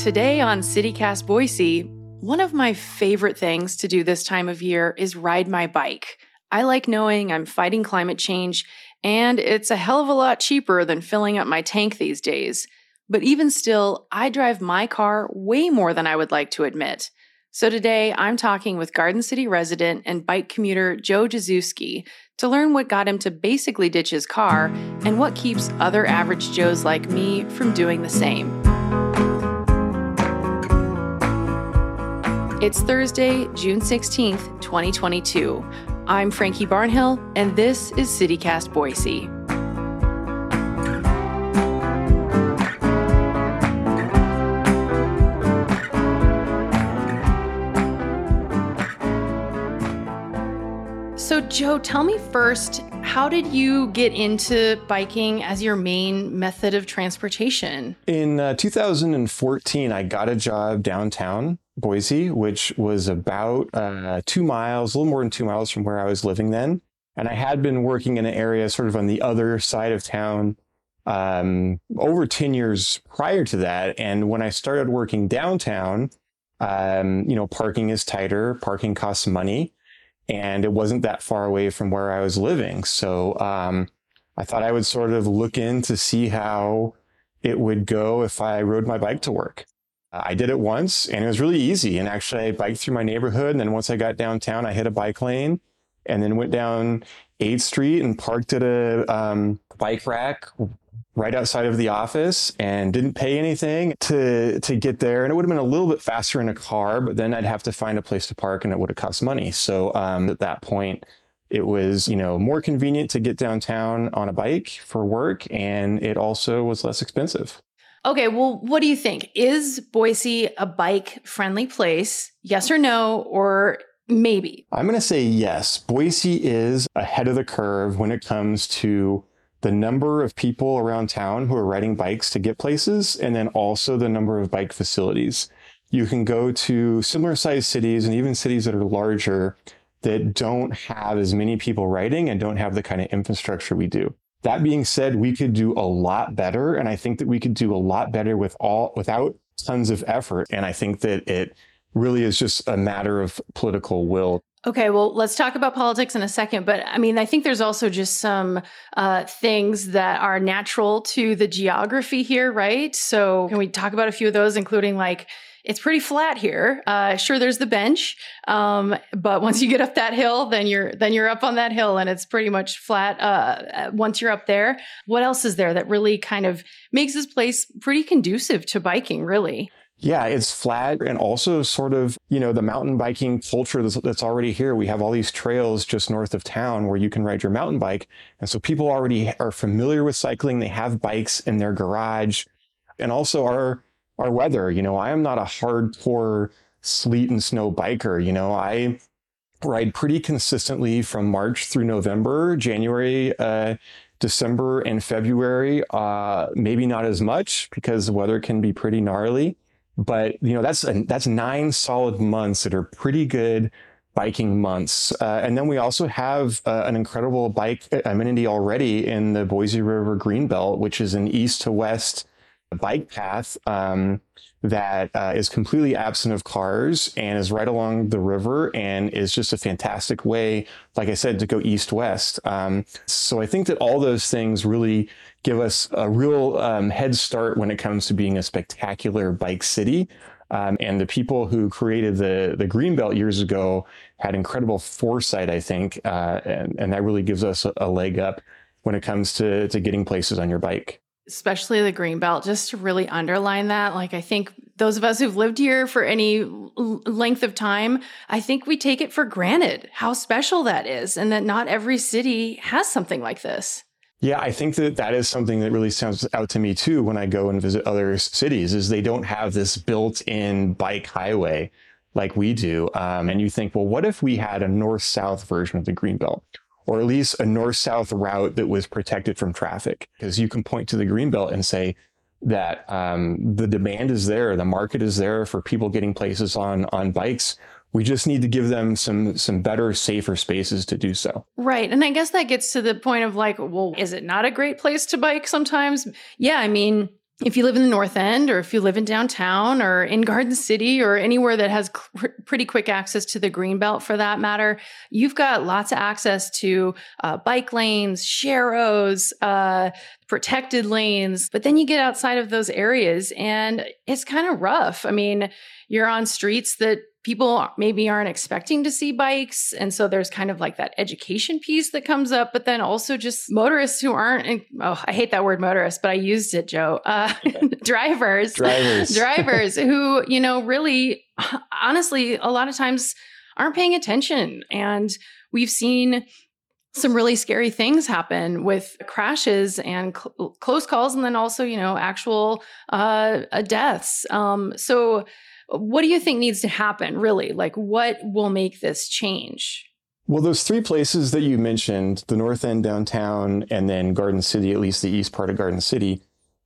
Today on CityCast Boise, one of my favorite things to do this time of year is ride my bike. I like knowing I'm fighting climate change, and it's a hell of a lot cheaper than filling up my tank these days. But even still, I drive my car way more than I would like to admit. So today, I'm talking with Garden City resident and bike commuter Joe Jaszewski to learn what got him to basically ditch his car and what keeps other average Joes like me from doing the same. It's Thursday, June 16th, 2022. I'm Frankie Barnhill, and this is CityCast Boise. So, Joe, tell me first, how did you get into biking as your main method of transportation? In uh, 2014, I got a job downtown Boise, which was about uh, two miles, a little more than two miles from where I was living then. And I had been working in an area sort of on the other side of town um, over 10 years prior to that. And when I started working downtown, um, you know, parking is tighter, parking costs money, and it wasn't that far away from where I was living. So um, I thought I would sort of look in to see how it would go if I rode my bike to work. I did it once and it was really easy. And actually, I biked through my neighborhood. And then once I got downtown, I hit a bike lane and then went down 8th Street and parked at a um, bike rack right outside of the office and didn't pay anything to to get there. And it would have been a little bit faster in a car, but then I'd have to find a place to park and it would have cost money. So um, at that point, it was you know more convenient to get downtown on a bike for work, and it also was less expensive. Okay, well, what do you think? Is Boise a bike friendly place? Yes or no, or maybe? I'm going to say yes. Boise is ahead of the curve when it comes to the number of people around town who are riding bikes to get places, and then also the number of bike facilities. You can go to similar sized cities and even cities that are larger that don't have as many people riding and don't have the kind of infrastructure we do. That being said, we could do a lot better. And I think that we could do a lot better with all, without tons of effort. And I think that it really is just a matter of political will. Okay, well, let's talk about politics in a second. But I mean, I think there's also just some uh, things that are natural to the geography here, right? So, can we talk about a few of those, including like it's pretty flat here. Uh, sure, there's the bench, um, but once you get up that hill, then you're then you're up on that hill, and it's pretty much flat. Uh, once you're up there, what else is there that really kind of makes this place pretty conducive to biking? Really. Yeah, it's flat and also sort of, you know, the mountain biking culture that's, that's, already here. We have all these trails just north of town where you can ride your mountain bike. And so people already are familiar with cycling. They have bikes in their garage. And also our our weather. You know, I am not a hardcore sleet and snow biker. You know, I ride pretty consistently from March through November, January, uh, December, and February. Uh, maybe not as much because the weather can be pretty gnarly. But you know, that's a, that's nine solid months that are pretty good biking months. Uh, and then we also have uh, an incredible bike amenity already in the Boise River Greenbelt, which is an east to west bike path um, that uh, is completely absent of cars and is right along the river and is just a fantastic way, like I said, to go east west. Um, so I think that all those things really give us a real um, head start when it comes to being a spectacular bike city. Um, and the people who created the the green belt years ago had incredible foresight, I think, uh, and, and that really gives us a, a leg up when it comes to to getting places on your bike especially the green belt just to really underline that like i think those of us who've lived here for any length of time i think we take it for granted how special that is and that not every city has something like this. Yeah i think that that is something that really stands out to me too when i go and visit other cities is they don't have this built-in bike highway like we do um, and you think well what if we had a north-south version of the green belt or at least a north south route that was protected from traffic. Because you can point to the Greenbelt and say that um, the demand is there, the market is there for people getting places on, on bikes. We just need to give them some some better, safer spaces to do so. Right. And I guess that gets to the point of like, well, is it not a great place to bike sometimes? Yeah, I mean, if you live in the North End or if you live in downtown or in Garden City or anywhere that has cr- pretty quick access to the Greenbelt for that matter, you've got lots of access to uh, bike lanes, sharrows, uh, protected lanes. But then you get outside of those areas and it's kind of rough. I mean, you're on streets that people maybe aren't expecting to see bikes. And so there's kind of like that education piece that comes up, but then also just motorists who aren't, oh, I hate that word motorist, but I used it, Joe. Uh, drivers, drivers, drivers who, you know, really, honestly, a lot of times aren't paying attention. And we've seen some really scary things happen with crashes and cl- close calls and then also you know actual uh, deaths um, so what do you think needs to happen, really? Like, what will make this change? Well, those three places that you mentioned, the North End downtown, and then Garden City, at least the east part of Garden City,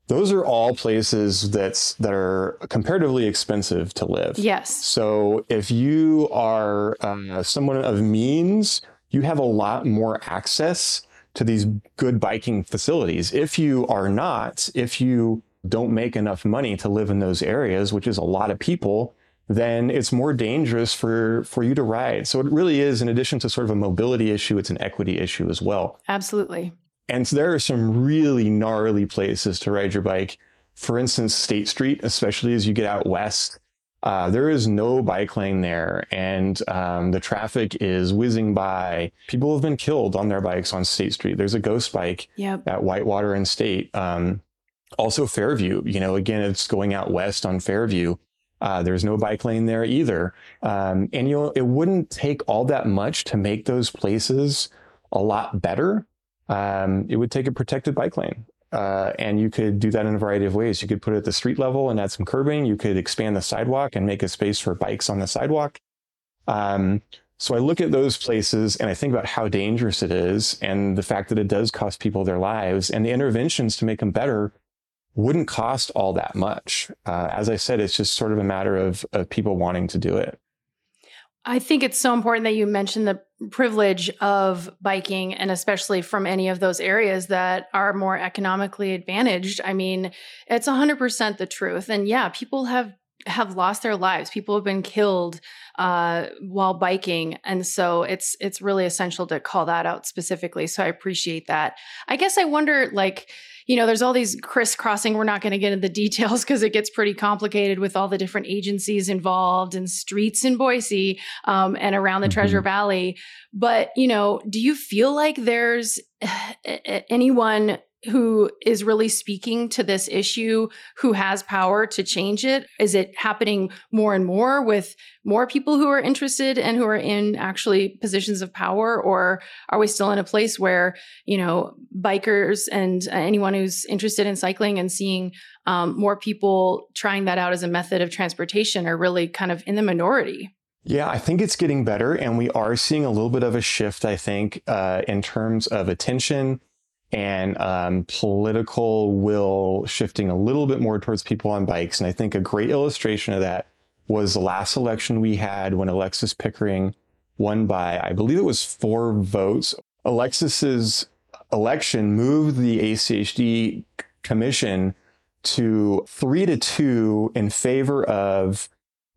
those are all places that's that are comparatively expensive to live. Yes. So if you are uh, someone of means, you have a lot more access to these good biking facilities. If you are not, if you don't make enough money to live in those areas, which is a lot of people, then it's more dangerous for for you to ride. So it really is, in addition to sort of a mobility issue, it's an equity issue as well. Absolutely. And so there are some really gnarly places to ride your bike. For instance, State Street, especially as you get out west, uh, there is no bike lane there, and um, the traffic is whizzing by. People have been killed on their bikes on State Street. There's a ghost bike yep. at Whitewater and State. Um, also, Fairview, you know, again, it's going out west on Fairview. Uh, there's no bike lane there either. Um, and, you it wouldn't take all that much to make those places a lot better. Um, it would take a protected bike lane. Uh, and you could do that in a variety of ways. You could put it at the street level and add some curbing. You could expand the sidewalk and make a space for bikes on the sidewalk. Um, so I look at those places and I think about how dangerous it is and the fact that it does cost people their lives and the interventions to make them better wouldn't cost all that much. Uh, as I said, it's just sort of a matter of, of people wanting to do it. I think it's so important that you mention the privilege of biking and especially from any of those areas that are more economically advantaged. I mean, it's 100% the truth. And yeah, people have have lost their lives. People have been killed uh, while biking, and so it's it's really essential to call that out specifically. So I appreciate that. I guess I wonder, like, you know, there's all these crisscrossing. We're not going to get into the details because it gets pretty complicated with all the different agencies involved and streets in Boise um, and around the mm-hmm. Treasure Valley. But, you know, do you feel like there's anyone who is really speaking to this issue who has power to change it is it happening more and more with more people who are interested and who are in actually positions of power or are we still in a place where you know bikers and anyone who's interested in cycling and seeing um, more people trying that out as a method of transportation are really kind of in the minority yeah, I think it's getting better, and we are seeing a little bit of a shift. I think uh, in terms of attention and um, political will shifting a little bit more towards people on bikes. And I think a great illustration of that was the last election we had when Alexis Pickering won by, I believe it was four votes. Alexis's election moved the ACHD commission to three to two in favor of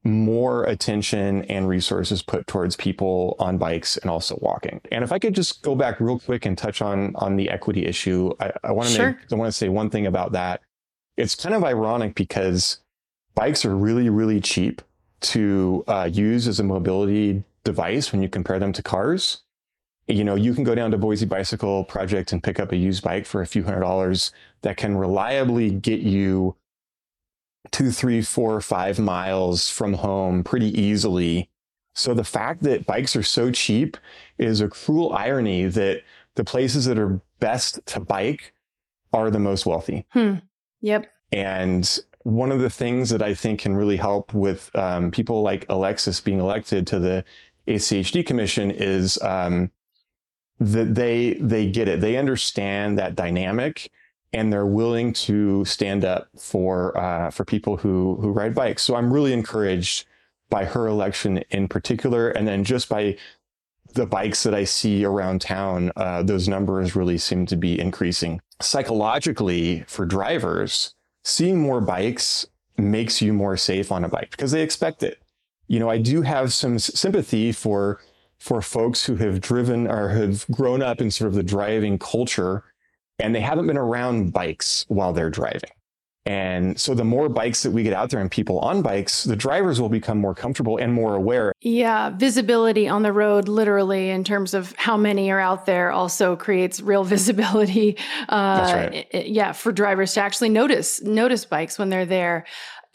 more attention and resources put towards people on bikes and also walking. And if I could just go back real quick and touch on on the equity issue, I, I want to sure. make I want to say one thing about that. It's kind of ironic because bikes are really really cheap to uh, use as a mobility device when you compare them to cars. You know, you can go down to Boise Bicycle Project and pick up a used bike for a few hundred dollars that can reliably get you two, three, four, five miles from home pretty easily. So the fact that bikes are so cheap is a cruel irony that the places that are best to bike are the most wealthy. Hmm. Yep. And one of the things that I think can really help with um, people like Alexis being elected to the ACHD commission is um, that they they get it. They understand that dynamic and they're willing to stand up for uh, for people who who ride bikes. So I'm really encouraged by her election in particular, and then just by the bikes that I see around town, uh, those numbers really seem to be increasing. Psychologically, for drivers, seeing more bikes makes you more safe on a bike because they expect it. You know, I do have some sympathy for for folks who have driven or have grown up in sort of the driving culture and they haven't been around bikes while they're driving. And so the more bikes that we get out there and people on bikes, the drivers will become more comfortable and more aware. Yeah, visibility on the road, literally, in terms of how many are out there, also creates real visibility. Uh, That's right. Yeah, for drivers to actually notice notice bikes when they're there.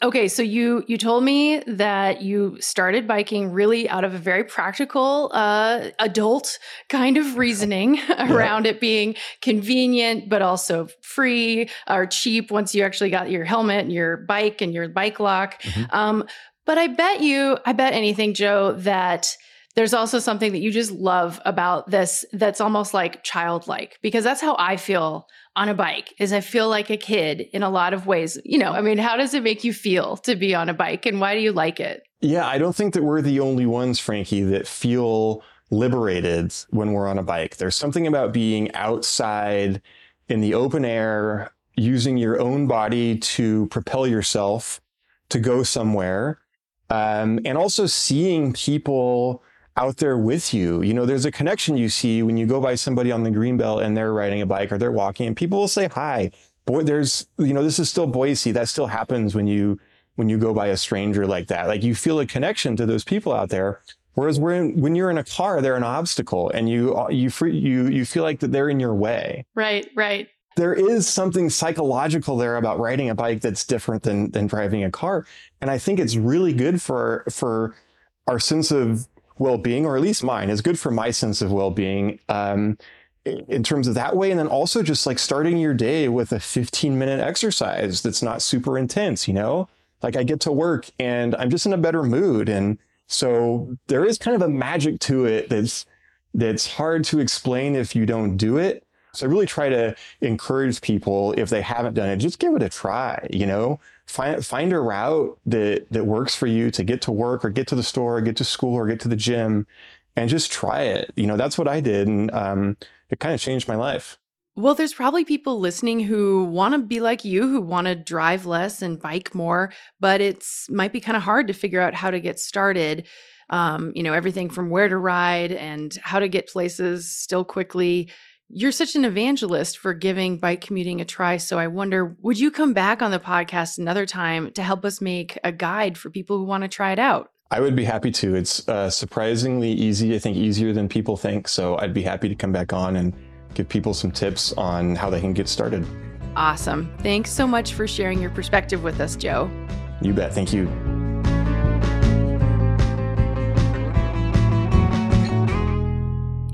Okay, so you you told me that you started biking really out of a very practical uh, adult kind of reasoning around yeah. it being convenient, but also free or cheap once you actually got your helmet and your bike and your bike lock. Mm-hmm. Um, but I bet you, I bet anything, Joe, that there's also something that you just love about this that's almost like childlike because that's how I feel on a bike is I feel like a kid in a lot of ways. You know, I mean, how does it make you feel to be on a bike and why do you like it? Yeah, I don't think that we're the only ones, Frankie, that feel liberated when we're on a bike. There's something about being outside in the open air, using your own body to propel yourself to go somewhere, um, and also seeing people out there with you. You know, there's a connection you see when you go by somebody on the greenbelt and they're riding a bike or they're walking and people will say hi. Boy, there's, you know, this is still Boise. That still happens when you, when you go by a stranger like that. Like you feel a connection to those people out there. Whereas when, when you're in a car, they're an obstacle and you, you, you, you feel like that they're in your way. Right, right. There is something psychological there about riding a bike that's different than, than driving a car. And I think it's really good for, for our sense of well-being, or at least mine, is good for my sense of well-being. Um, in terms of that way. And then also just like starting your day with a 15 minute exercise that's not super intense, you know? Like I get to work and I'm just in a better mood. And so there is kind of a magic to it that's that's hard to explain if you don't do it. So I really try to encourage people if they haven't done it, just give it a try, you know? Find find a route that that works for you to get to work or get to the store or get to school or get to the gym and just try it. You know, that's what I did and um, it kind of changed my life. Well, there's probably people listening who want to be like you, who want to drive less and bike more, but it's might be kind of hard to figure out how to get started. Um, you know, everything from where to ride and how to get places still quickly. You're such an evangelist for giving bike commuting a try. So I wonder, would you come back on the podcast another time to help us make a guide for people who want to try it out? I would be happy to. It's uh, surprisingly easy, I think easier than people think. So I'd be happy to come back on and give people some tips on how they can get started. Awesome. Thanks so much for sharing your perspective with us, Joe. You bet. Thank you.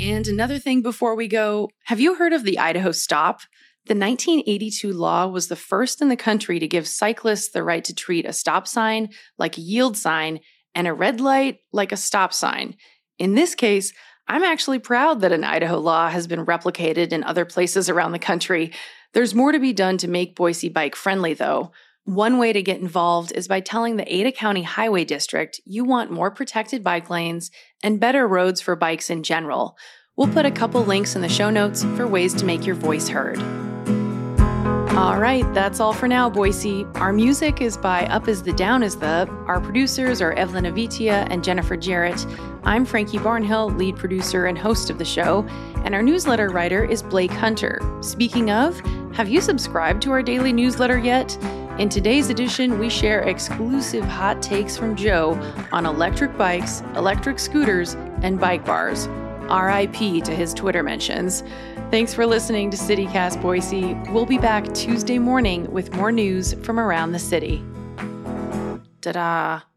And another thing before we go have you heard of the Idaho Stop? The 1982 law was the first in the country to give cyclists the right to treat a stop sign like a yield sign and a red light like a stop sign. In this case, I'm actually proud that an Idaho law has been replicated in other places around the country. There's more to be done to make Boise bike friendly, though. One way to get involved is by telling the Ada County Highway District you want more protected bike lanes and better roads for bikes in general. We'll put a couple links in the show notes for ways to make your voice heard. All right, that's all for now, Boise. Our music is by Up Is the Down Is the. Our producers are Evelyn Avitia and Jennifer Jarrett. I'm Frankie Barnhill, lead producer and host of the show, and our newsletter writer is Blake Hunter. Speaking of, have you subscribed to our daily newsletter yet? In today's edition, we share exclusive hot takes from Joe on electric bikes, electric scooters, and bike bars. RIP to his Twitter mentions. Thanks for listening to CityCast Boise. We'll be back Tuesday morning with more news from around the city. Ta da!